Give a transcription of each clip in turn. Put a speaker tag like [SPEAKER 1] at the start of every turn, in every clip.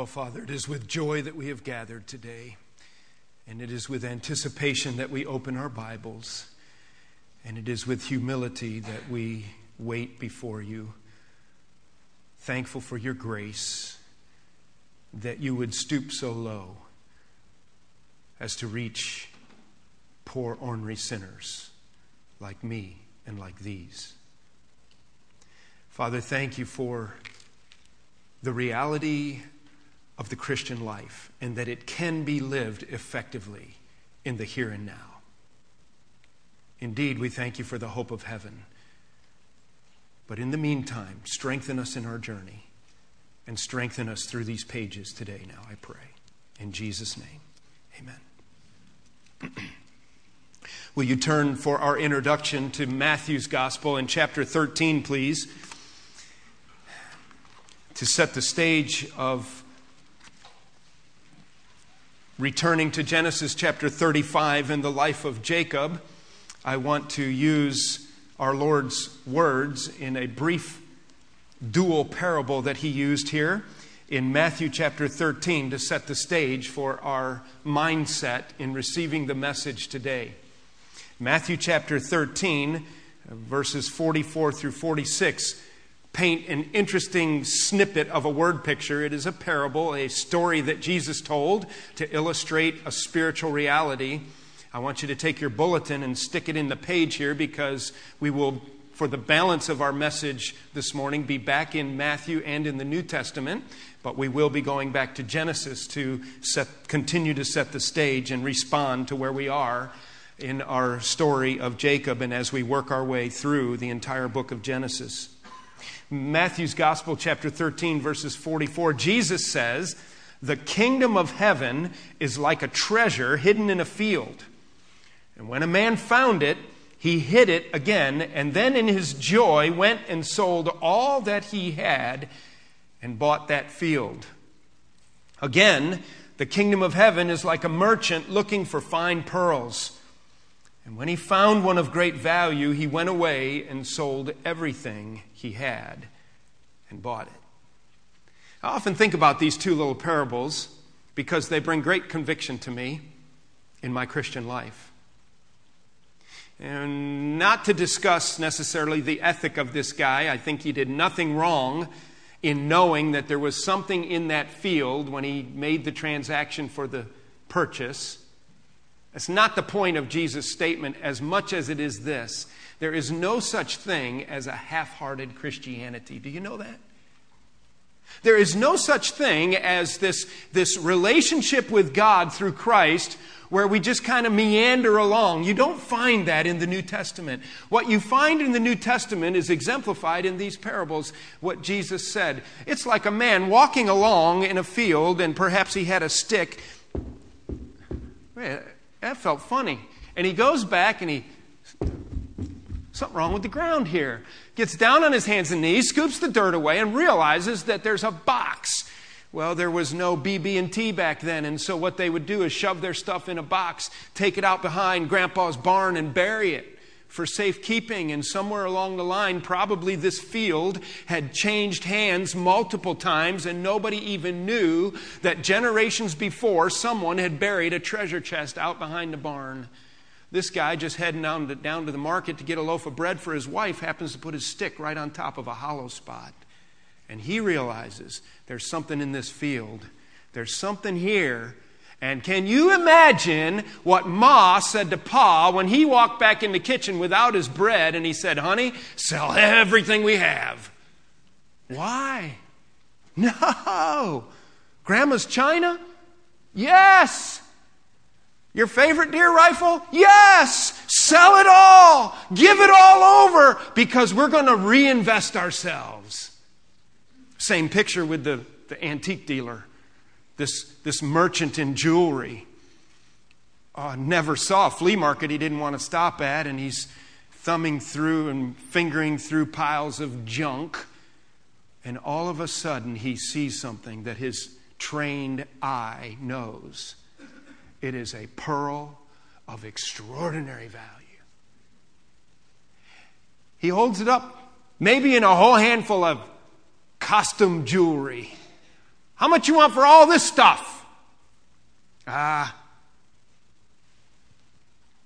[SPEAKER 1] Oh, Father, it is with joy that we have gathered today, and it is with anticipation that we open our Bibles, and it is with humility that we wait before you, thankful for your grace, that you would stoop so low as to reach poor, ornery sinners like me and like these. Father, thank you for the reality of the Christian life and that it can be lived effectively in the here and now. Indeed, we thank you for the hope of heaven. But in the meantime, strengthen us in our journey and strengthen us through these pages today, now, I pray. In Jesus' name, amen. Will you turn for our introduction to Matthew's Gospel in chapter 13, please? To set the stage of returning to Genesis chapter 35 and the life of Jacob, I want to use our Lord's words in a brief dual parable that he used here in Matthew chapter 13 to set the stage for our mindset in receiving the message today. Matthew chapter 13, verses 44 through 46 paint an interesting snippet of a word picture. It is a parable, a story that Jesus told to illustrate a spiritual reality. I want you to take your bulletin and stick it in the page here because we will, for the balance of our message this morning, be back in Matthew and in the New Testament. But we will be going back to Genesis to set, continue to set the stage and respond to where we are in our story of Jacob and as we work our way through the entire book of Genesis. Matthew's Gospel, chapter 13, verses 44, Jesus says, The kingdom of heaven is like a treasure hidden in a field. And when a man found it, he hid it again, and then in his joy went and sold all that he had and bought that field. Again, the kingdom of heaven is like a merchant looking for fine pearls. And when he found one of great value, he went away and sold everything he had and bought it. I often think about these two little parables because they bring great conviction to me in my Christian life. And not to discuss necessarily the ethic of this guy, I think he did nothing wrong in knowing that there was something in that field when he made the transaction for the purchase that's not the point of Jesus' statement as much as it is this. There is no such thing as a half hearted Christianity. Do you know that? There is no such thing as this, this relationship with God through Christ where we just kind of meander along. You don't find that in the New Testament. What you find in the New Testament is exemplified in these parables, what Jesus said. It's like a man walking along in a field, and perhaps he had a stick. That felt funny. And he goes back and he, something wrong with the ground here. Gets down on his hands and knees, scoops the dirt away, and realizes that there's a box. Well, there was no BB&T back then, and so what they would do is shove their stuff in a box, take it out behind Grandpa's barn, and bury it for safekeeping. And somewhere along the line, probably this field had changed hands multiple times, and nobody even knew that generations before someone had buried a treasure chest out behind the barn. This guy, just heading down to, down to the market to get a loaf of bread for his wife, happens to put his stick right on top of a hollow spot. And he realizes there's something in this field. There's something here and can you imagine what Ma said to Pa when he walked back in the kitchen without his bread and he said, Honey, sell everything we have? Why? No. Grandma's China? Yes. Your favorite deer rifle? Yes. Sell it all. Give it all over because we're going to reinvest ourselves. Same picture with the, the antique dealer this, this merchant in jewelry. Uh, never saw a flea market he didn't want to stop at, and he's thumbing through and fingering through piles of junk. And all of a sudden, he sees something that his trained eye knows. It is a pearl of extraordinary value. He holds it up, maybe in a whole handful of costume jewelry How much you want for all this stuff? Ah.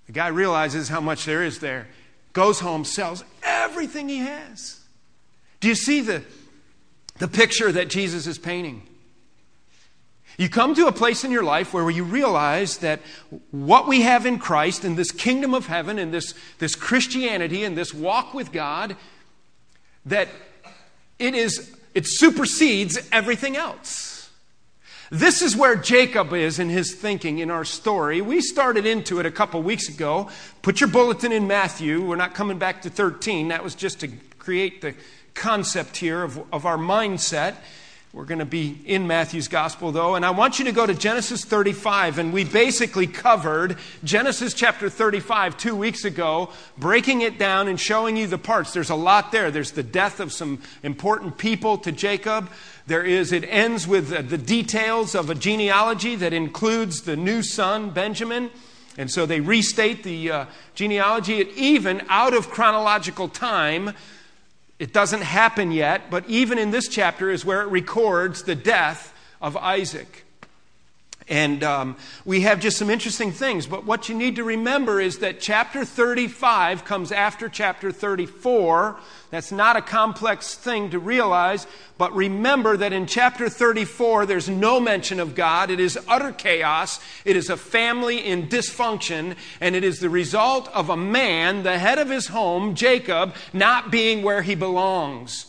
[SPEAKER 1] The guy realizes how much there is there, goes home, sells everything he has. Do you see the, the picture that Jesus is painting? You come to a place in your life where you realize that what we have in Christ, in this kingdom of heaven, in this, this Christianity, in this walk with God, that it is it supersedes everything else. This is where Jacob is in his thinking in our story. We started into it a couple weeks ago. Put your bulletin in Matthew. We're not coming back to 13. That was just to create the concept here of, of our mindset. We're going to be in Matthew's gospel, though, and I want you to go to Genesis 35. And we basically covered Genesis chapter 35 two weeks ago, breaking it down and showing you the parts. There's a lot there. There's the death of some important people to Jacob. There is, it ends with the details of a genealogy that includes the new son, Benjamin. And so they restate the uh, genealogy, even out of chronological time it doesn't happen yet, but even in this chapter is where it records the death of Isaac. And um, we have just some interesting things. But what you need to remember is that chapter 35 comes after chapter 34. That's not a complex thing to realize. But remember that in chapter 34, there's no mention of God. It is utter chaos. It is a family in dysfunction. And it is the result of a man, the head of his home, Jacob, not being where he belongs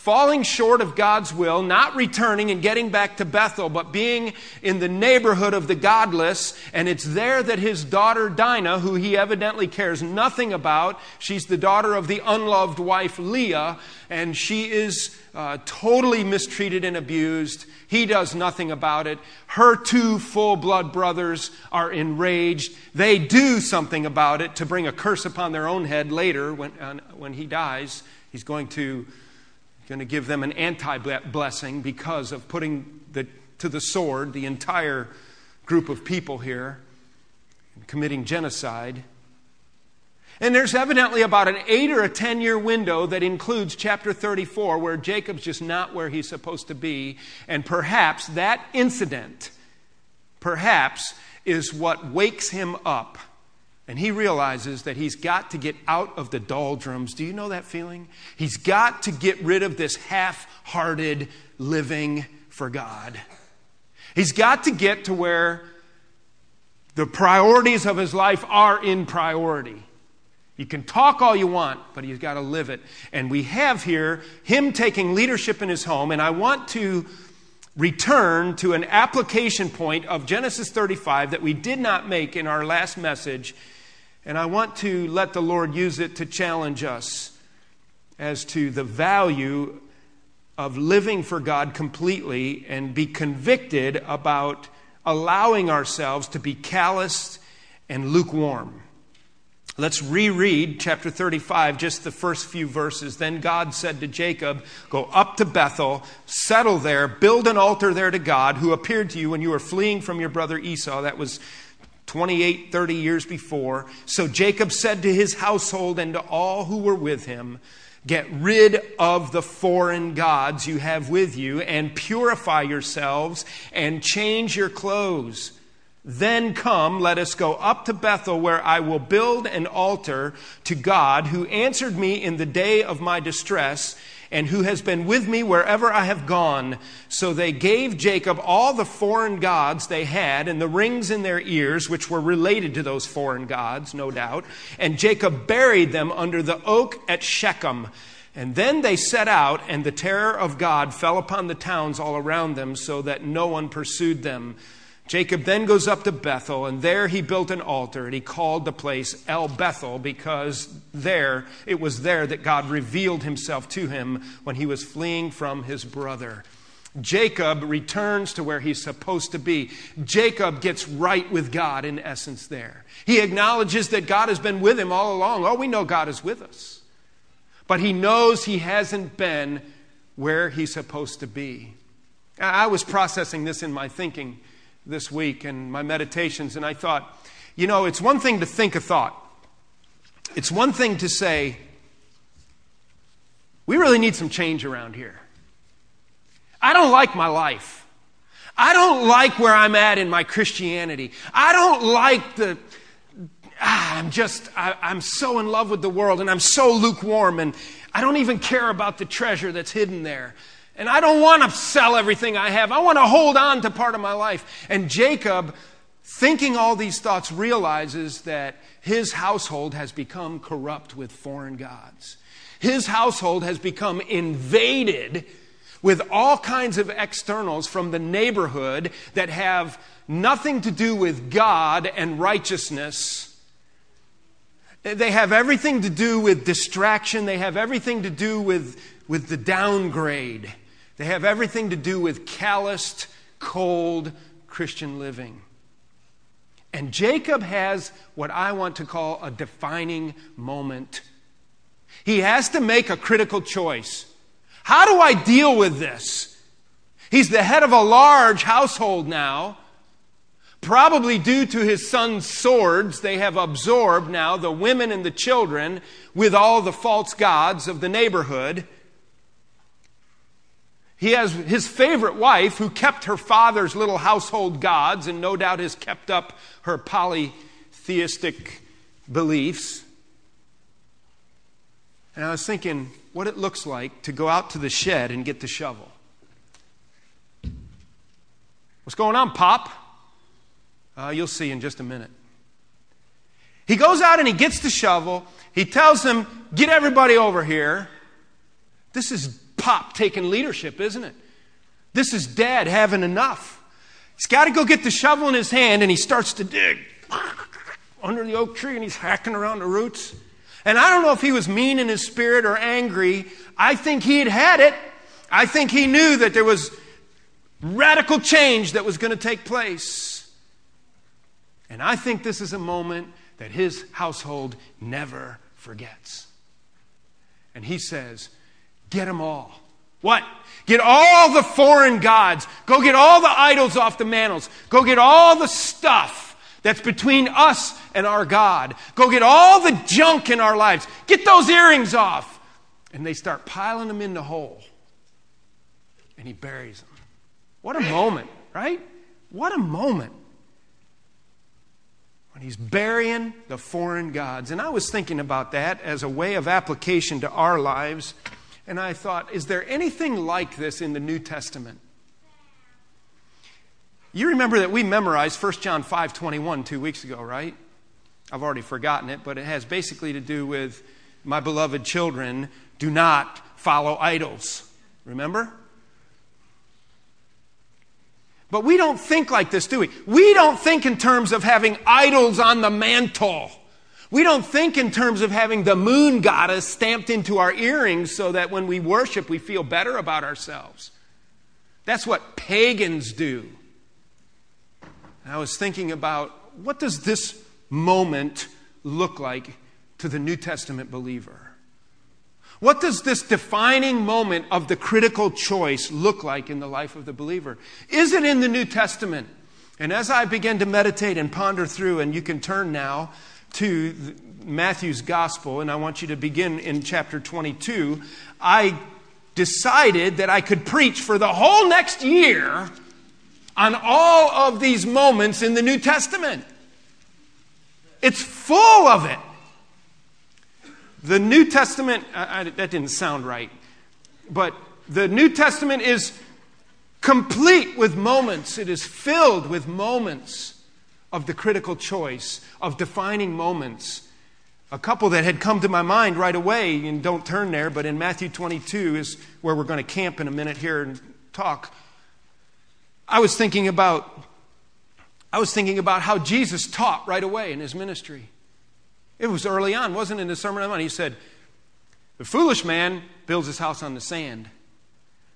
[SPEAKER 1] falling short of God's will, not returning and getting back to Bethel, but being in the neighborhood of the godless. And it's there that his daughter Dinah, who he evidently cares nothing about, she's the daughter of the unloved wife Leah, and she is uh, totally mistreated and abused. He does nothing about it. Her two full blood brothers are enraged. They do something about it to bring a curse upon their own head later when, uh, when he dies. He's going to going to give them an anti blessing because of putting the, to the sword the entire group of people here and committing genocide. And there's evidently about an eight or a 10 year window that includes chapter 34 where Jacob's just not where he's supposed to be. And perhaps that incident, perhaps, is what wakes him up and he realizes that he's got to get out of the doldrums. Do you know that feeling? He's got to get rid of this half hearted living for God. He's got to get to where the priorities of his life are in priority. You can talk all you want, but he's got to live it. And we have here him taking leadership in his home. And I want to return to an application point of Genesis 35 that we did not make in our last message and I want to let the Lord use it to challenge us as to the value of living for God completely and be convicted about allowing ourselves to be calloused and lukewarm. Let's reread chapter 35, just the first few verses. Then God said to Jacob, Go up to Bethel, settle there, build an altar there to God, who appeared to you when you were fleeing from your brother Esau. That was 28, 30 years before. So Jacob said to his household and to all who were with him, Get rid of the foreign gods you have with you and purify yourselves and change your clothes. Then come, let us go up to Bethel, where I will build an altar to God who answered me in the day of my distress and who has been with me wherever I have gone. So they gave Jacob all the foreign gods they had and the rings in their ears, which were related to those foreign gods, no doubt. And Jacob buried them under the oak at Shechem. And then they set out, and the terror of God fell upon the towns all around them, so that no one pursued them. Jacob then goes up to Bethel, and there he built an altar, and he called the place El Bethel because there, it was there that God revealed himself to him when he was fleeing from his brother. Jacob returns to where he's supposed to be. Jacob gets right with God in essence there. He acknowledges that God has been with him all along. Oh, we know God is with us. But he knows he hasn't been where he's supposed to be. I was processing this in my thinking this week and my meditations, and I thought, you know, it's one thing to think a thought, it's one thing to say, we really need some change around here. I don't like my life. I don't like where I'm at in my Christianity. I don't like the, ah, I'm just, I, I'm so in love with the world and I'm so lukewarm and I don't even care about the treasure that's hidden there. And I don't want to sell everything I have. I want to hold on to part of my life. And Jacob, thinking all these thoughts, realizes that his household has become corrupt with foreign gods. His household has become invaded with all kinds of externals from the neighborhood that have nothing to do with God and righteousness. They have everything to do with distraction. They have everything to do with, with the downgrade. They have everything to do with calloused, cold Christian living. And Jacob has what I want to call a defining moment. He has to make a critical choice. How do I deal with this? He's the head of a large household now. Probably due to his son's swords, they have absorbed now the women and the children with all the false gods of the neighborhood. He has his favorite wife who kept her father's little household gods and no doubt has kept up her polytheistic beliefs. And I was thinking what it looks like to go out to the shed and get the shovel. What's going on, Pop? Uh, you'll see in just a minute. He goes out and he gets the shovel. He tells them, Get everybody over here. This is Pop taking leadership, isn't it? This is Dad having enough. He's got to go get the shovel in his hand and he starts to dig under the oak tree and he's hacking around the roots. And I don't know if he was mean in his spirit or angry. I think he had had it. I think he knew that there was radical change that was going to take place. And I think this is a moment that his household never forgets. And he says, Get them all. What? Get all the foreign gods. Go get all the idols off the mantles. Go get all the stuff that's between us and our God. Go get all the junk in our lives. Get those earrings off. And they start piling them in the hole. And he buries them. What a moment, right? What a moment. When he's burying the foreign gods. And I was thinking about that as a way of application to our lives. And I thought, is there anything like this in the New Testament? You remember that we memorized 1 John 5 21 two weeks ago, right? I've already forgotten it, but it has basically to do with my beloved children, do not follow idols. Remember? But we don't think like this, do we? We don't think in terms of having idols on the mantle. We don't think in terms of having the moon goddess stamped into our earrings so that when we worship, we feel better about ourselves. That's what pagans do. I was thinking about what does this moment look like to the New Testament believer? What does this defining moment of the critical choice look like in the life of the believer? Is it in the New Testament? And as I begin to meditate and ponder through, and you can turn now to Matthew's gospel, and I want you to begin in chapter 22, I decided that I could preach for the whole next year on all of these moments in the New Testament. It's full of it. The New Testament, I, I, that didn't sound right, but the New Testament is complete with moments. It is filled with moments of the critical choice, of defining moments. A couple that had come to my mind right away, and don't turn there, but in Matthew 22 is where we're going to camp in a minute here and talk. I was thinking about I was thinking about how Jesus taught right away in his ministry. It was early on, wasn't it, in the Sermon on the Mount? He said, The foolish man builds his house on the sand.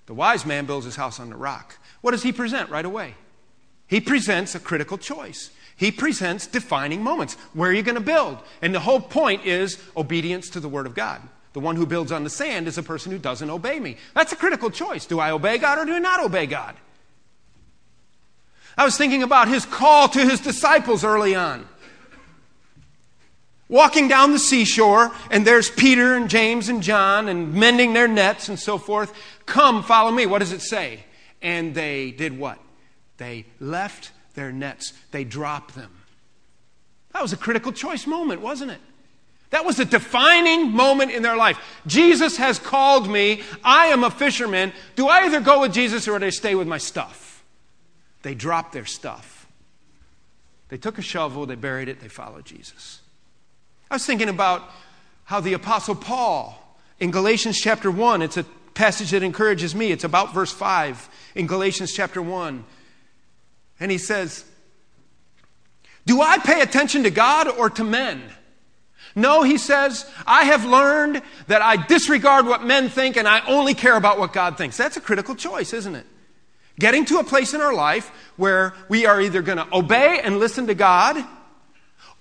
[SPEAKER 1] The wise man builds his house on the rock. What does he present right away? He presents a critical choice. He presents defining moments. Where are you going to build? And the whole point is obedience to the Word of God. The one who builds on the sand is a person who doesn't obey me. That's a critical choice. Do I obey God or do I not obey God? I was thinking about his call to his disciples early on. Walking down the seashore, and there's Peter and James and John and mending their nets and so forth. Come, follow me. What does it say? And they did what? They left their nets, they drop them. That was a critical choice moment, wasn't it? That was a defining moment in their life. Jesus has called me. I am a fisherman. Do I either go with Jesus or do I stay with my stuff? They dropped their stuff. They took a shovel, they buried it, they followed Jesus. I was thinking about how the Apostle Paul in Galatians chapter 1, it's a passage that encourages me. It's about verse 5 in Galatians chapter 1. And he says, Do I pay attention to God or to men? No, he says, I have learned that I disregard what men think and I only care about what God thinks. That's a critical choice, isn't it? Getting to a place in our life where we are either going to obey and listen to God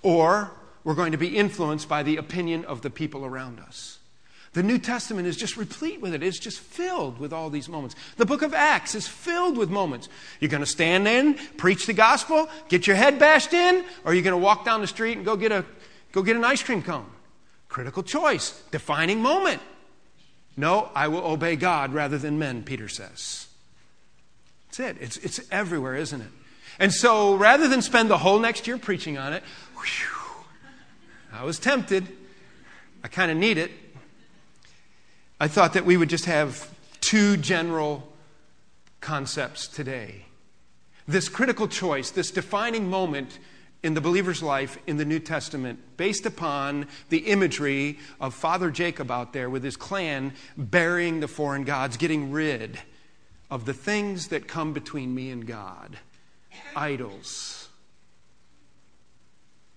[SPEAKER 1] or we're going to be influenced by the opinion of the people around us. The New Testament is just replete with it. It's just filled with all these moments. The book of Acts is filled with moments. You're going to stand in, preach the gospel, get your head bashed in, or you're going to walk down the street and go get a Go get an ice cream cone. Critical choice, defining moment. No, I will obey God rather than men, Peter says. That's it. It's, it's everywhere, isn't it? And so rather than spend the whole next year preaching on it, whew, I was tempted. I kind of need it. I thought that we would just have two general concepts today. This critical choice, this defining moment in the believer's life in the New Testament based upon the imagery of Father Jacob out there with his clan burying the foreign gods, getting rid of the things that come between me and God. Idols,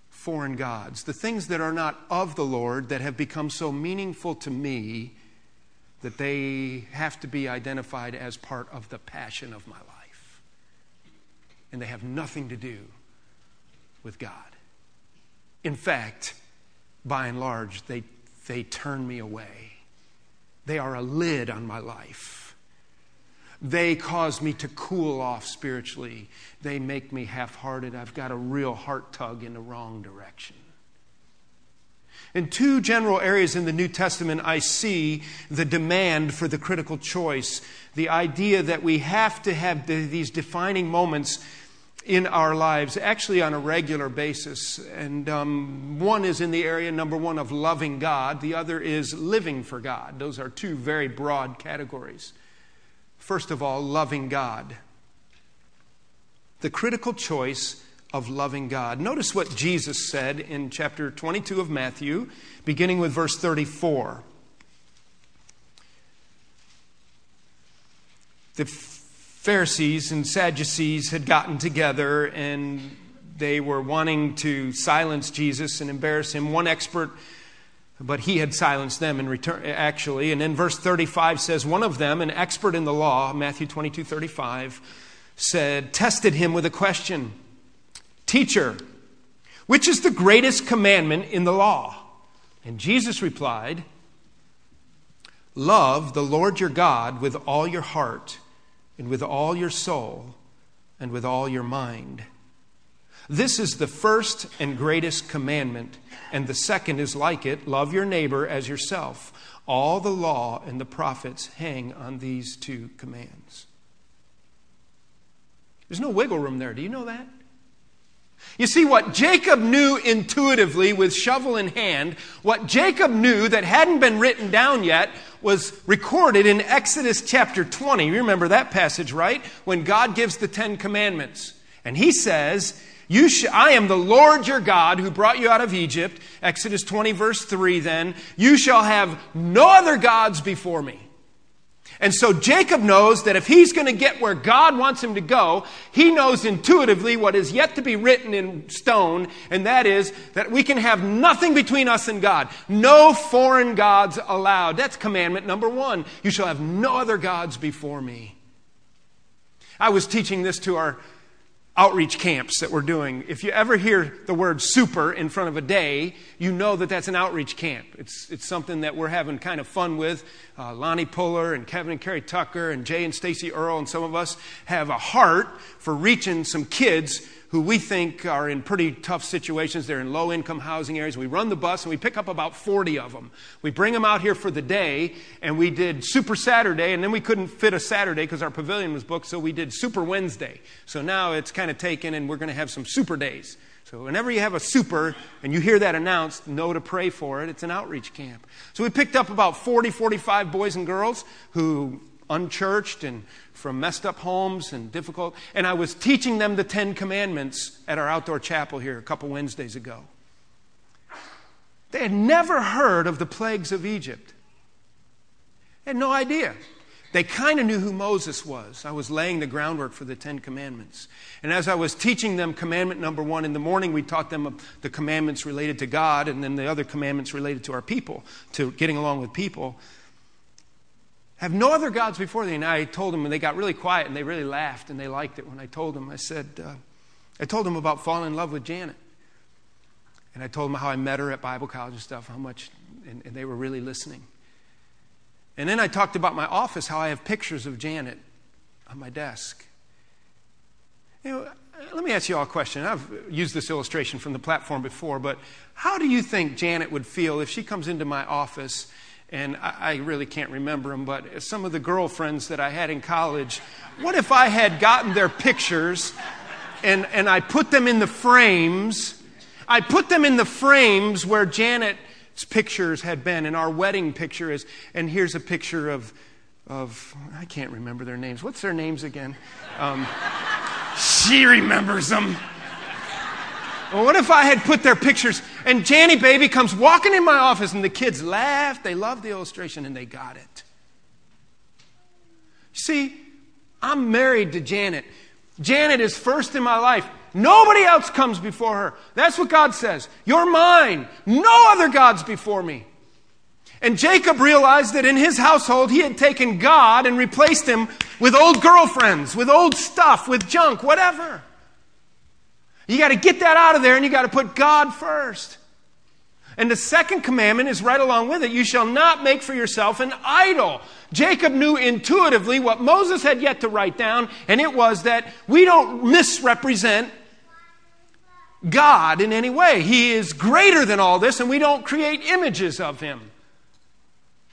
[SPEAKER 1] foreign gods, the things that are not of the Lord that have become so meaningful to me that they have to be identified as part of the passion of my life. And they have nothing to do with God. In fact, by and large, they, they turn me away. They are a lid on my life. They cause me to cool off spiritually. They make me half hearted. I've got a real heart tug in the wrong direction. In two general areas in the New Testament, I see the demand for the critical choice, the idea that we have to have the, these defining moments in our lives, actually on a regular basis. And um, one is in the area, number one, of loving God, the other is living for God. Those are two very broad categories. First of all, loving God. The critical choice of loving God. Notice what Jesus said in chapter 22 of Matthew, beginning with verse 34. The Pharisees and Sadducees had gotten together and they were wanting to silence Jesus and embarrass him. One expert, but he had silenced them in return, actually. And then verse 35 says, One of them, an expert in the law, Matthew 22 35, said, tested him with a question Teacher, which is the greatest commandment in the law? And Jesus replied, Love the Lord your God with all your heart and with all your soul and with all your mind. This is the first and greatest commandment, and the second is like it love your neighbor as yourself. All the law and the prophets hang on these two commands. There's no wiggle room there. Do you know that? You see, what Jacob knew intuitively with shovel in hand, what Jacob knew that hadn't been written down yet, was recorded in Exodus chapter 20. You remember that passage, right? When God gives the Ten Commandments. And he says, sh- I am the Lord your God who brought you out of Egypt. Exodus 20, verse 3 then. You shall have no other gods before me. And so Jacob knows that if he's going to get where God wants him to go, he knows intuitively what is yet to be written in stone, and that is that we can have nothing between us and God. No foreign gods allowed. That's commandment number one. You shall have no other gods before me. I was teaching this to our outreach camps that we're doing. If you ever hear the word super in front of a day, you know that that's an outreach camp. It's, it's something that we're having kind of fun with. Uh, Lonnie Puller and Kevin and Carrie Tucker and Jay and Stacy Earl and some of us have a heart for reaching some kids who we think are in pretty tough situations. They're in low income housing areas. We run the bus and we pick up about 40 of them. We bring them out here for the day, and we did Super Saturday, and then we couldn't fit a Saturday because our pavilion was booked, so we did Super Wednesday. So now it's kind of taken, and we're going to have some super days. So whenever you have a super and you hear that announced, know to pray for it. It's an outreach camp. So we picked up about 40, 45 boys and girls who unchurched and from messed up homes and difficult. And I was teaching them the Ten Commandments at our outdoor chapel here a couple Wednesdays ago. They had never heard of the plagues of Egypt. They had no idea. They kind of knew who Moses was. I was laying the groundwork for the Ten Commandments. And as I was teaching them commandment number one in the morning, we taught them the commandments related to God and then the other commandments related to our people, to getting along with people have no other gods before thee. And I told them, and they got really quiet and they really laughed and they liked it when I told them. I said, uh, I told them about falling in love with Janet. And I told them how I met her at Bible college and stuff, how much, and, and they were really listening. And then I talked about my office, how I have pictures of Janet on my desk. You know, let me ask you all a question. I've used this illustration from the platform before, but how do you think Janet would feel if she comes into my office and I, really can't remember them, but some of the girlfriends that I had in college, what if I had gotten their pictures and, and I put them in the frames? I put them in the frames where Janet's pictures had been, and our wedding picture is, and here's a picture of, of I can't remember their names. What's their names again? Um, she remembers them. Well, what if I had put their pictures and Janny Baby comes walking in my office and the kids laughed. They loved the illustration and they got it. See, I'm married to Janet. Janet is first in my life. Nobody else comes before her. That's what God says. You're mine. No other gods before me. And Jacob realized that in his household he had taken God and replaced him with old girlfriends, with old stuff, with junk, whatever. You got to get that out of there and you got to put God first. And the second commandment is right along with it. You shall not make for yourself an idol. Jacob knew intuitively what Moses had yet to write down, and it was that we don't misrepresent God in any way. He is greater than all this, and we don't create images of him.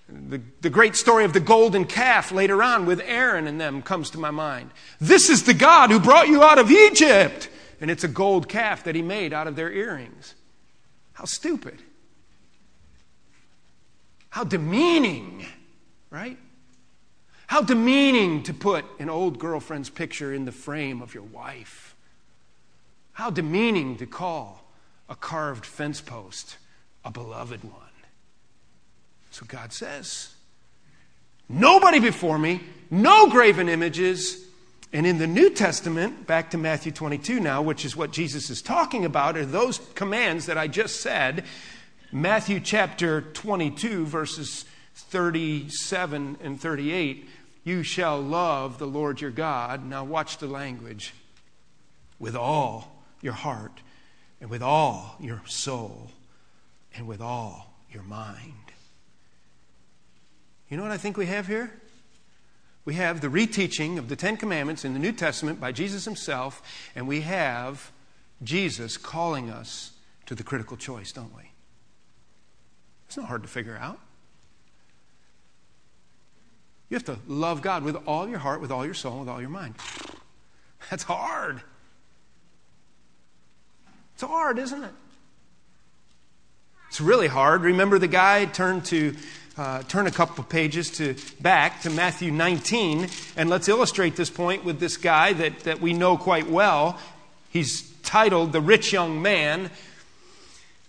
[SPEAKER 1] The, the great story of the golden calf later on with Aaron and them comes to my mind. This is the God who brought you out of Egypt and it's a gold calf that he made out of their earrings. How stupid. How demeaning, right? How demeaning to put an old girlfriend's picture in the frame of your wife. How demeaning to call a carved fence post a beloved one. So God says. Nobody before me, no graven images, and in the New Testament, back to Matthew 22 now, which is what Jesus is talking about, are those commands that I just said. Matthew chapter 22, verses 37 and 38. You shall love the Lord your God. Now, watch the language. With all your heart, and with all your soul, and with all your mind. You know what I think we have here? we have the reteaching of the Ten Commandments in the New Testament by Jesus himself, and we have Jesus calling us to the critical choice, don't we? It's not hard to figure out. You have to love God with all your heart, with all your soul, with all your mind. That's hard. It's hard, isn't it? It's really hard. Remember the guy turned to uh, turn a couple of pages to back to Matthew 19, and let's illustrate this point with this guy that, that we know quite well. He's titled The Rich Young Man.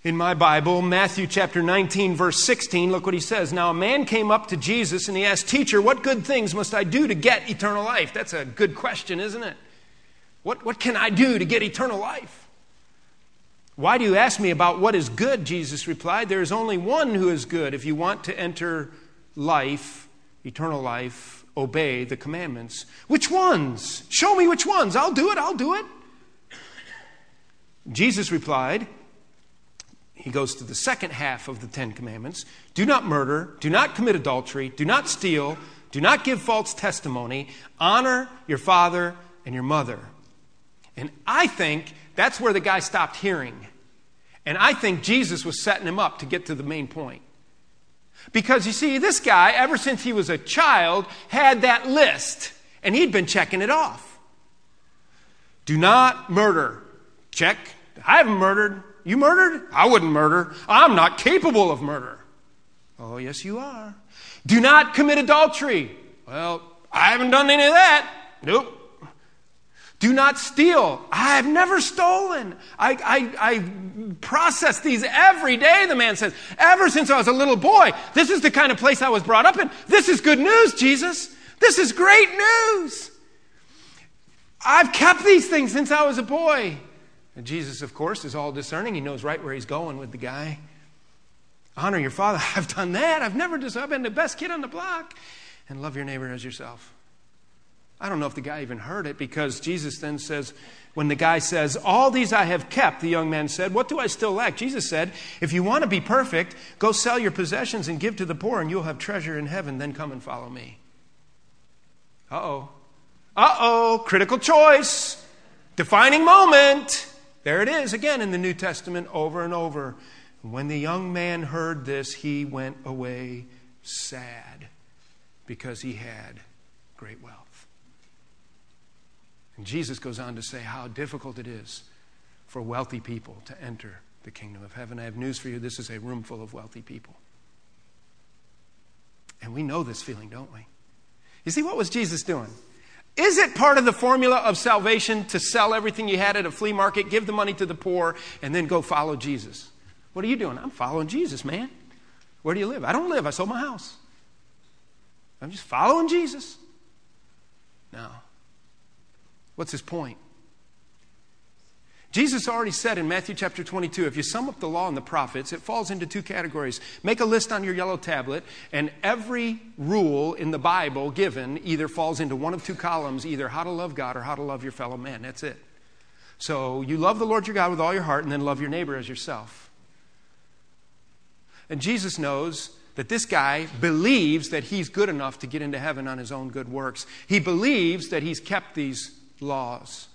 [SPEAKER 1] In my Bible, Matthew chapter 19, verse 16, look what he says. Now, a man came up to Jesus and he asked, Teacher, what good things must I do to get eternal life? That's a good question, isn't it? What, what can I do to get eternal life? Why do you ask me about what is good? Jesus replied. There is only one who is good. If you want to enter life, eternal life, obey the commandments. Which ones? Show me which ones. I'll do it. I'll do it. Jesus replied, he goes to the second half of the Ten Commandments do not murder, do not commit adultery, do not steal, do not give false testimony, honor your father and your mother. And I think that's where the guy stopped hearing. And I think Jesus was setting him up to get to the main point. Because you see, this guy, ever since he was a child, had that list, and he'd been checking it off. Do not murder. Check. I haven't murdered. You murdered? I wouldn't murder. I'm not capable of murder. Oh, yes, you are. Do not commit adultery. Well, I haven't done any of that. Nope. Do not steal. I have never stolen. I, I, I, process these every day, the man says. Ever since I was a little boy. This is the kind of place I was brought up in. This is good news, Jesus. This is great news. I've kept these things since I was a boy. And Jesus, of course, is all discerning. He knows right where he's going with the guy. Honor your father. I've done that. I've never just, I've been the best kid on the block. And love your neighbor as yourself. I don't know if the guy even heard it because Jesus then says, when the guy says, All these I have kept, the young man said, What do I still lack? Jesus said, If you want to be perfect, go sell your possessions and give to the poor, and you'll have treasure in heaven. Then come and follow me. Uh oh. Uh oh. Critical choice. Defining moment. There it is again in the New Testament over and over. When the young man heard this, he went away sad because he had great wealth. And Jesus goes on to say how difficult it is for wealthy people to enter the kingdom of heaven. I have news for you this is a room full of wealthy people. And we know this feeling, don't we? You see, what was Jesus doing? Is it part of the formula of salvation to sell everything you had at a flea market, give the money to the poor, and then go follow Jesus? What are you doing? I'm following Jesus, man. Where do you live? I don't live. I sold my house. I'm just following Jesus. No. What's his point? Jesus already said in Matthew chapter 22 if you sum up the law and the prophets, it falls into two categories. Make a list on your yellow tablet, and every rule in the Bible given either falls into one of two columns either how to love God or how to love your fellow man. That's it. So you love the Lord your God with all your heart, and then love your neighbor as yourself. And Jesus knows that this guy believes that he's good enough to get into heaven on his own good works. He believes that he's kept these laws.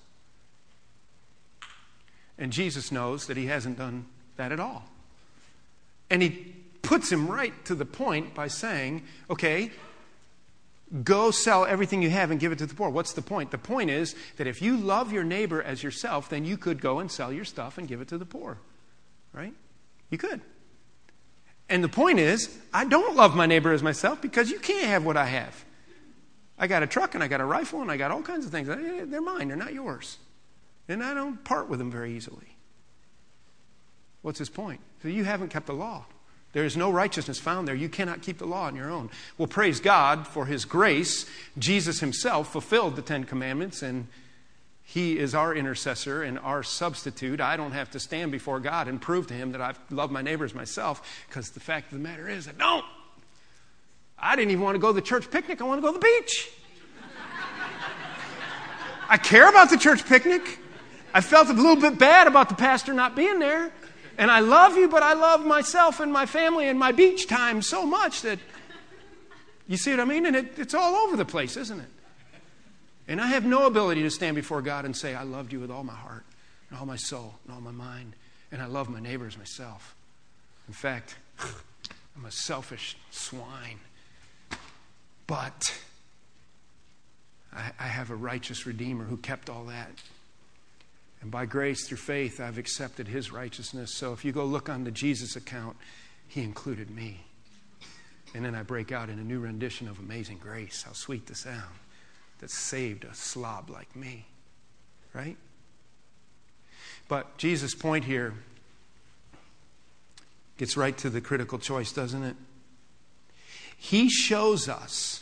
[SPEAKER 1] And Jesus knows that he hasn't done that at all. And he puts him right to the point by saying, okay, go sell everything you have and give it to the poor. What's the point? The point is that if you love your neighbor as yourself, then you could go and sell your stuff and give it to the poor. Right? You could. And the point is, I don't love my neighbor as myself because you can't have what I have. I got a truck and I got a rifle and I got all kinds of things. They're mine, they're not yours. And I don't part with them very easily. What's his point? So you haven't kept the law. There is no righteousness found there. You cannot keep the law on your own. Well, praise God for his grace. Jesus himself fulfilled the Ten Commandments, and he is our intercessor and our substitute. I don't have to stand before God and prove to him that I've loved my neighbors myself, because the fact of the matter is, I don't. I didn't even want to go to the church picnic. I want to go to the beach. I care about the church picnic. I felt a little bit bad about the pastor not being there. And I love you, but I love myself and my family and my beach time so much that you see what I mean? And it, it's all over the place, isn't it? And I have no ability to stand before God and say, I loved you with all my heart and all my soul and all my mind. And I love my neighbors myself. In fact, I'm a selfish swine. But I, I have a righteous Redeemer who kept all that. And by grace through faith, I've accepted his righteousness. So if you go look on the Jesus account, he included me. And then I break out in a new rendition of Amazing Grace. How sweet the sound that saved a slob like me. Right? But Jesus' point here gets right to the critical choice, doesn't it? He shows us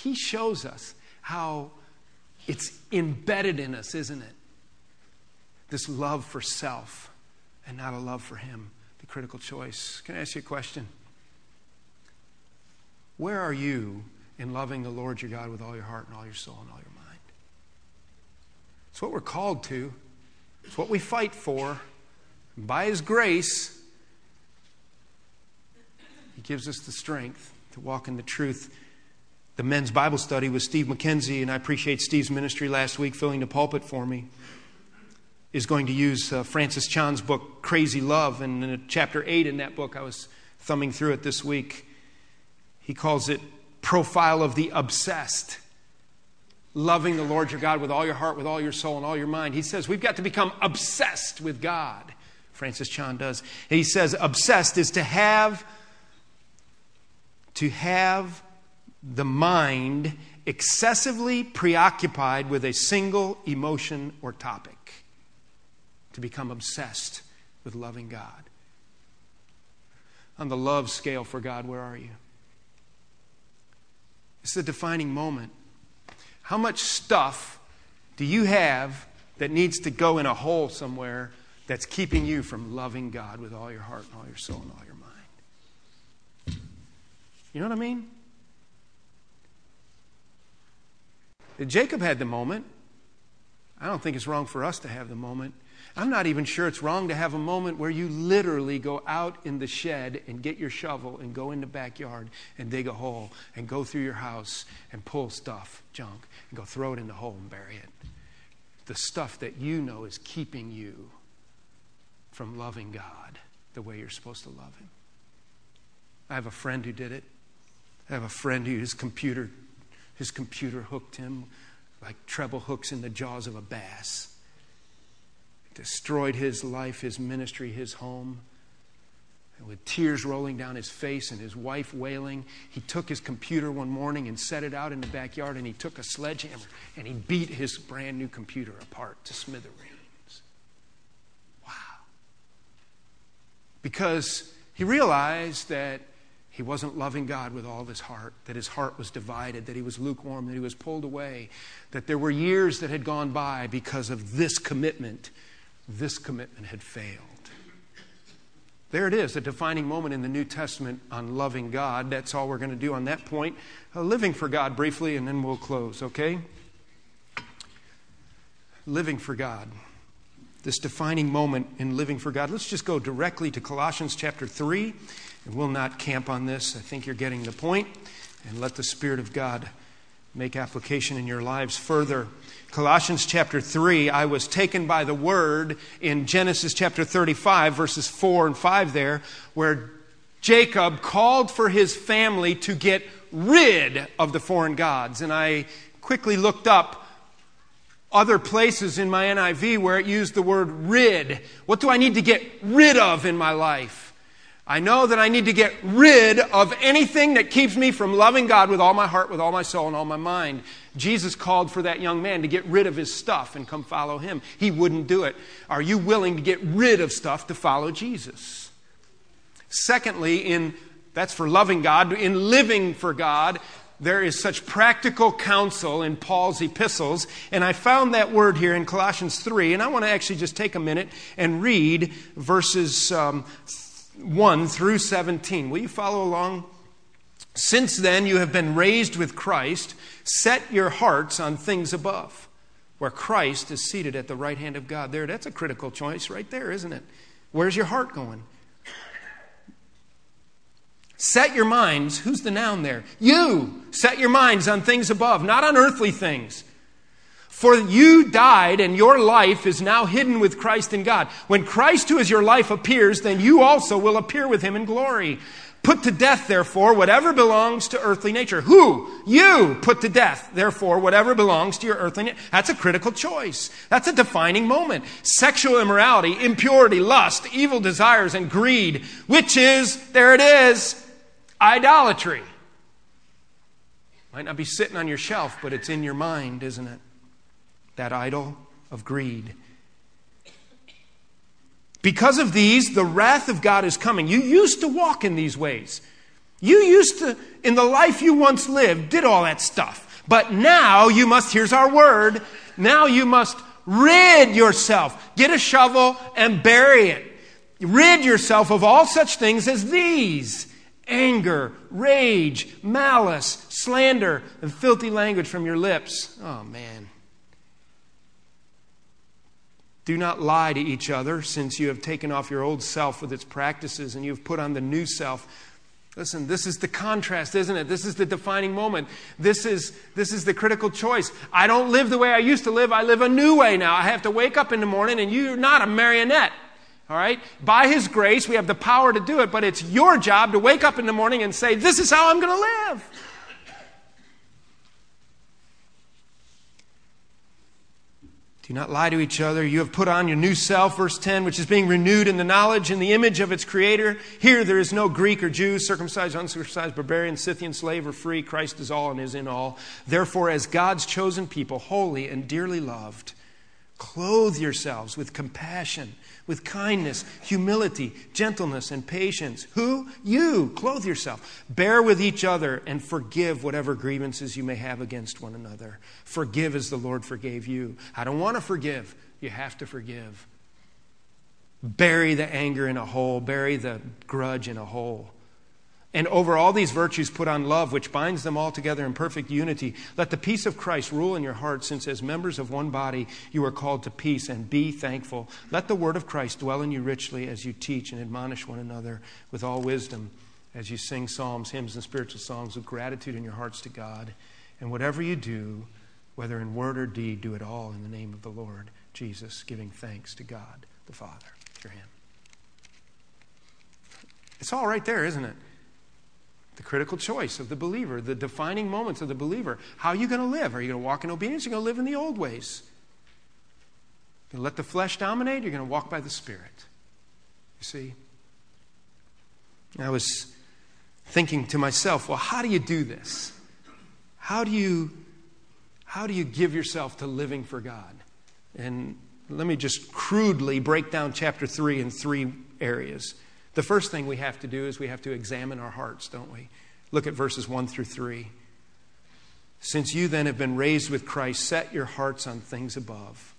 [SPEAKER 1] he shows us how it's embedded in us, isn't it? This love for self and not a love for Him, the critical choice. Can I ask you a question? Where are you in loving the Lord your God with all your heart and all your soul and all your mind? It's what we're called to, it's what we fight for. And by His grace, He gives us the strength to walk in the truth the men's Bible study with Steve McKenzie, and I appreciate Steve's ministry last week filling the pulpit for me, is going to use uh, Francis Chan's book, Crazy Love. And in chapter 8 in that book, I was thumbing through it this week, he calls it Profile of the Obsessed. Loving the Lord your God with all your heart, with all your soul, and all your mind. He says we've got to become obsessed with God. Francis Chan does. He says obsessed is to have to have the mind excessively preoccupied with a single emotion or topic, to become obsessed with loving God. On the love scale for God, where are you? It's the defining moment. How much stuff do you have that needs to go in a hole somewhere that's keeping you from loving God with all your heart and all your soul and all your mind? You know what I mean? Jacob had the moment. I don't think it's wrong for us to have the moment. I'm not even sure it's wrong to have a moment where you literally go out in the shed and get your shovel and go in the backyard and dig a hole and go through your house and pull stuff, junk, and go throw it in the hole and bury it. The stuff that you know is keeping you from loving God the way you're supposed to love Him. I have a friend who did it. I have a friend who his computer his computer hooked him like treble hooks in the jaws of a bass. Destroyed his life, his ministry, his home. And with tears rolling down his face and his wife wailing, he took his computer one morning and set it out in the backyard and he took a sledgehammer and he beat his brand new computer apart to smithereens. Wow. Because he realized that he wasn't loving God with all his heart, that his heart was divided, that he was lukewarm, that he was pulled away, that there were years that had gone by because of this commitment. This commitment had failed. There it is, a defining moment in the New Testament on loving God. That's all we're going to do on that point. Uh, living for God briefly, and then we'll close, okay? Living for God. This defining moment in living for God. Let's just go directly to Colossians chapter 3 and we'll not camp on this. I think you're getting the point. And let the Spirit of God make application in your lives further. Colossians chapter 3, I was taken by the word in Genesis chapter 35, verses 4 and 5 there, where Jacob called for his family to get rid of the foreign gods. And I quickly looked up other places in my NIV where it used the word rid. What do I need to get rid of in my life? I know that I need to get rid of anything that keeps me from loving God with all my heart, with all my soul, and all my mind. Jesus called for that young man to get rid of his stuff and come follow him. He wouldn't do it. Are you willing to get rid of stuff to follow Jesus? Secondly, in that's for loving God, in living for God, there is such practical counsel in Paul's epistles. And I found that word here in Colossians 3. And I want to actually just take a minute and read verses um, 1 through 17. Will you follow along? Since then you have been raised with Christ, set your hearts on things above, where Christ is seated at the right hand of God. There, that's a critical choice right there, isn't it? Where's your heart going? Set your minds, who's the noun there? You set your minds on things above, not on earthly things. For you died, and your life is now hidden with Christ in God. When Christ, who is your life, appears, then you also will appear with him in glory. Put to death, therefore, whatever belongs to earthly nature. Who? You put to death, therefore, whatever belongs to your earthly nature. That's a critical choice. That's a defining moment. Sexual immorality, impurity, lust, evil desires, and greed, which is, there it is, idolatry. Might not be sitting on your shelf, but it's in your mind, isn't it? That idol of greed. Because of these, the wrath of God is coming. You used to walk in these ways. You used to, in the life you once lived, did all that stuff. But now you must, here's our word, now you must rid yourself. Get a shovel and bury it. Rid yourself of all such things as these anger, rage, malice, slander, and filthy language from your lips. Oh, man. Do not lie to each other, since you have taken off your old self with its practices and you have put on the new self, Listen, this is the contrast, isn't it? This is the defining moment. This is, this is the critical choice. I don't live the way I used to live. I live a new way now. I have to wake up in the morning, and you're not a marionette. All right? By His grace, we have the power to do it, but it's your job to wake up in the morning and say, This is how I'm going to live. Do not lie to each other. You have put on your new self, verse 10, which is being renewed in the knowledge and the image of its creator. Here there is no Greek or Jew, circumcised, uncircumcised, barbarian, Scythian, slave, or free. Christ is all and is in all. Therefore, as God's chosen people, holy and dearly loved, clothe yourselves with compassion with kindness, humility, gentleness, and patience. Who? You. Clothe yourself. Bear with each other and forgive whatever grievances you may have against one another. Forgive as the Lord forgave you. I don't want to forgive. You have to forgive. Bury the anger in a hole, bury the grudge in a hole. And over all these virtues, put on love, which binds them all together in perfect unity. Let the peace of Christ rule in your hearts, since as members of one body you are called to peace, and be thankful. Let the word of Christ dwell in you richly as you teach and admonish one another with all wisdom, as you sing psalms, hymns, and spiritual songs with gratitude in your hearts to God. And whatever you do, whether in word or deed, do it all in the name of the Lord Jesus, giving thanks to God the Father through him. It's all right there, isn't it? The critical choice of the believer, the defining moments of the believer. How are you going to live? Are you going to walk in obedience? Or are you going to live in the old ways? You're going to let the flesh dominate? You're going to walk by the Spirit. You see? I was thinking to myself, well, how do you do this? How do you, how do you give yourself to living for God? And let me just crudely break down chapter 3 in three areas. The first thing we have to do is we have to examine our hearts, don't we? Look at verses 1 through 3. Since you then have been raised with Christ, set your hearts on things above.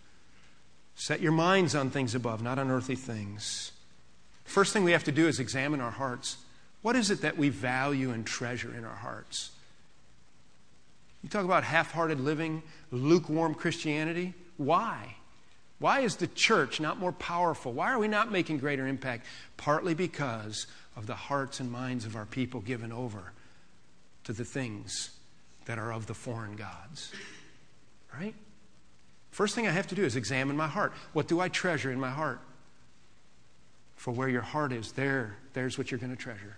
[SPEAKER 1] Set your minds on things above, not on earthly things. First thing we have to do is examine our hearts. What is it that we value and treasure in our hearts? You talk about half hearted living, lukewarm Christianity. Why? Why is the church not more powerful? Why are we not making greater impact? Partly because of the hearts and minds of our people given over to the things that are of the foreign gods. Right? First thing I have to do is examine my heart. What do I treasure in my heart? For where your heart is, there, there's what you're going to treasure.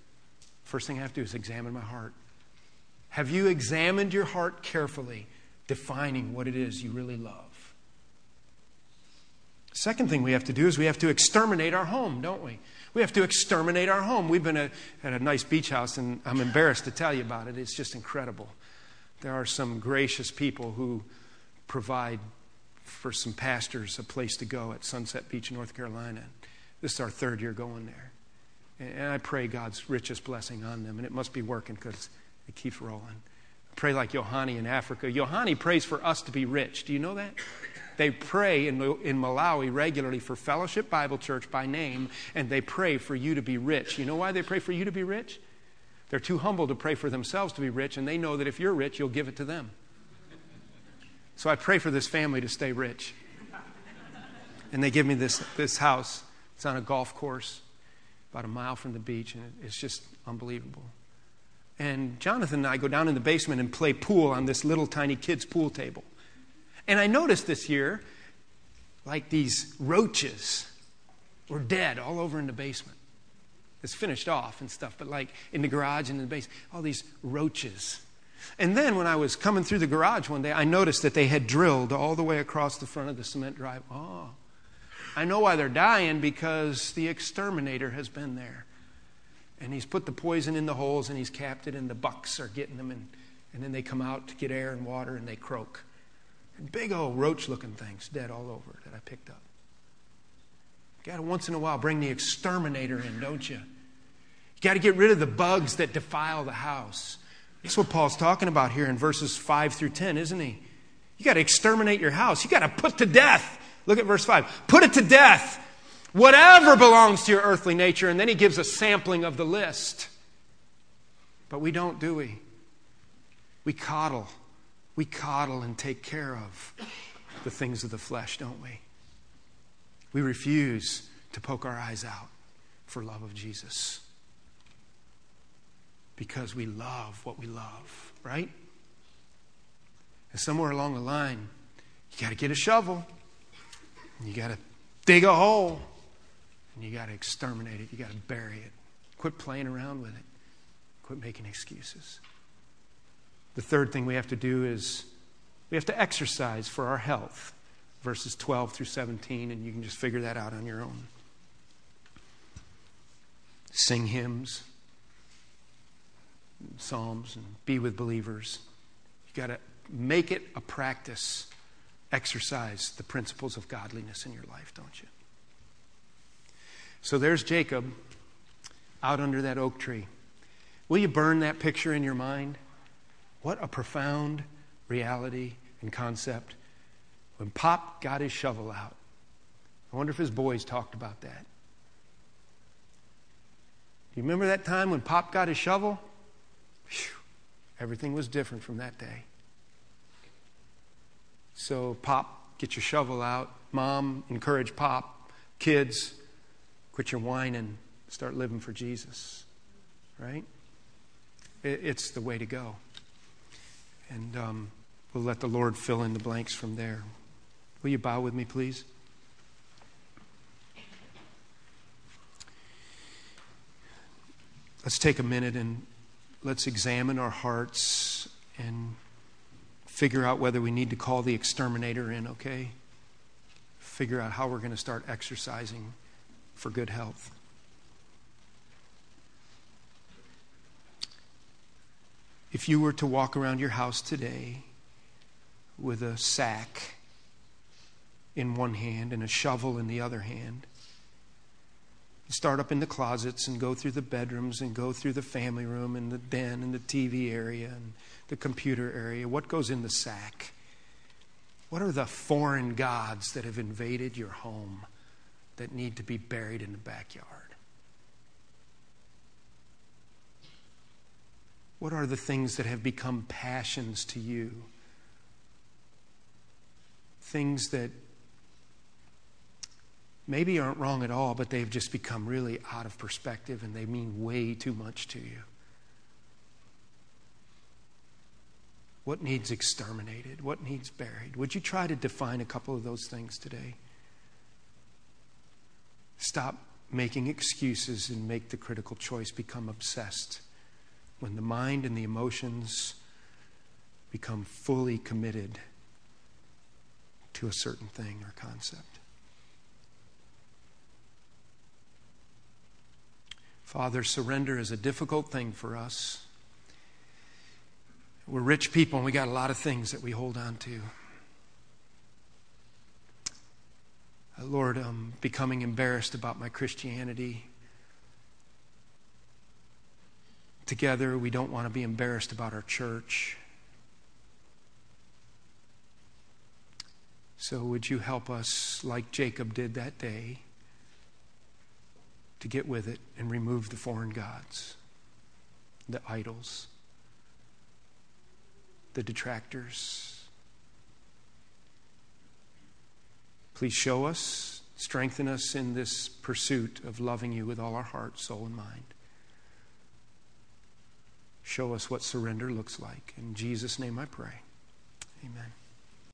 [SPEAKER 1] First thing I have to do is examine my heart. Have you examined your heart carefully, defining what it is you really love? Second thing we have to do is we have to exterminate our home, don't we? We have to exterminate our home. We've been at a nice beach house, and I'm embarrassed to tell you about it. It's just incredible. There are some gracious people who provide for some pastors a place to go at Sunset Beach, North Carolina. This is our third year going there. And I pray God's richest blessing on them, and it must be working because it keeps rolling. I pray like Yohani in Africa. Yohani prays for us to be rich. Do you know that? They pray in, in Malawi regularly for Fellowship Bible Church by name, and they pray for you to be rich. You know why they pray for you to be rich? They're too humble to pray for themselves to be rich, and they know that if you're rich, you'll give it to them. So I pray for this family to stay rich. And they give me this, this house. It's on a golf course about a mile from the beach, and it's just unbelievable. And Jonathan and I go down in the basement and play pool on this little tiny kid's pool table. And I noticed this year, like these roaches were dead all over in the basement. It's finished off and stuff, but like in the garage and in the base, all these roaches. And then when I was coming through the garage one day, I noticed that they had drilled all the way across the front of the cement drive. Oh, I know why they're dying because the exterminator has been there. And he's put the poison in the holes and he's capped it, and the bucks are getting them, and, and then they come out to get air and water and they croak. Big old roach looking things dead all over that I picked up. You got to once in a while bring the exterminator in, don't you? You got to get rid of the bugs that defile the house. That's what Paul's talking about here in verses 5 through 10, isn't he? You got to exterminate your house. You got to put to death. Look at verse 5. Put it to death. Whatever belongs to your earthly nature. And then he gives a sampling of the list. But we don't, do we? We coddle we coddle and take care of the things of the flesh, don't we? We refuse to poke our eyes out for love of Jesus. because we love what we love, right? And somewhere along the line, you got to get a shovel, you got to dig a hole, and you got to exterminate it, you got to bury it. Quit playing around with it, quit making excuses. The third thing we have to do is we have to exercise for our health, verses 12 through 17, and you can just figure that out on your own. Sing hymns, psalms, and be with believers. You got to make it a practice. Exercise the principles of godliness in your life, don't you? So there's Jacob out under that oak tree. Will you burn that picture in your mind? What a profound reality and concept. When Pop got his shovel out, I wonder if his boys talked about that. Do you remember that time when Pop got his shovel? Whew, everything was different from that day. So, Pop, get your shovel out. Mom, encourage Pop. Kids, quit your whining. Start living for Jesus. Right? It's the way to go. And um, we'll let the Lord fill in the blanks from there. Will you bow with me, please? Let's take a minute and let's examine our hearts and figure out whether we need to call the exterminator in, okay? Figure out how we're going to start exercising for good health. If you were to walk around your house today with a sack in one hand and a shovel in the other hand, start up in the closets and go through the bedrooms and go through the family room and the den and the TV area and the computer area. What goes in the sack? What are the foreign gods that have invaded your home that need to be buried in the backyard? What are the things that have become passions to you? Things that maybe aren't wrong at all, but they've just become really out of perspective and they mean way too much to you. What needs exterminated? What needs buried? Would you try to define a couple of those things today? Stop making excuses and make the critical choice. Become obsessed when the mind and the emotions become fully committed to a certain thing or concept. Father, surrender is a difficult thing for us. We're rich people and we got a lot of things that we hold on to. Uh, Lord, I'm becoming embarrassed about my Christianity. Together, we don't want to be embarrassed about our church. So, would you help us, like Jacob did that day, to get with it and remove the foreign gods, the idols, the detractors? Please show us, strengthen us in this pursuit of loving you with all our heart, soul, and mind. Show us what surrender looks like. In Jesus' name I pray. Amen.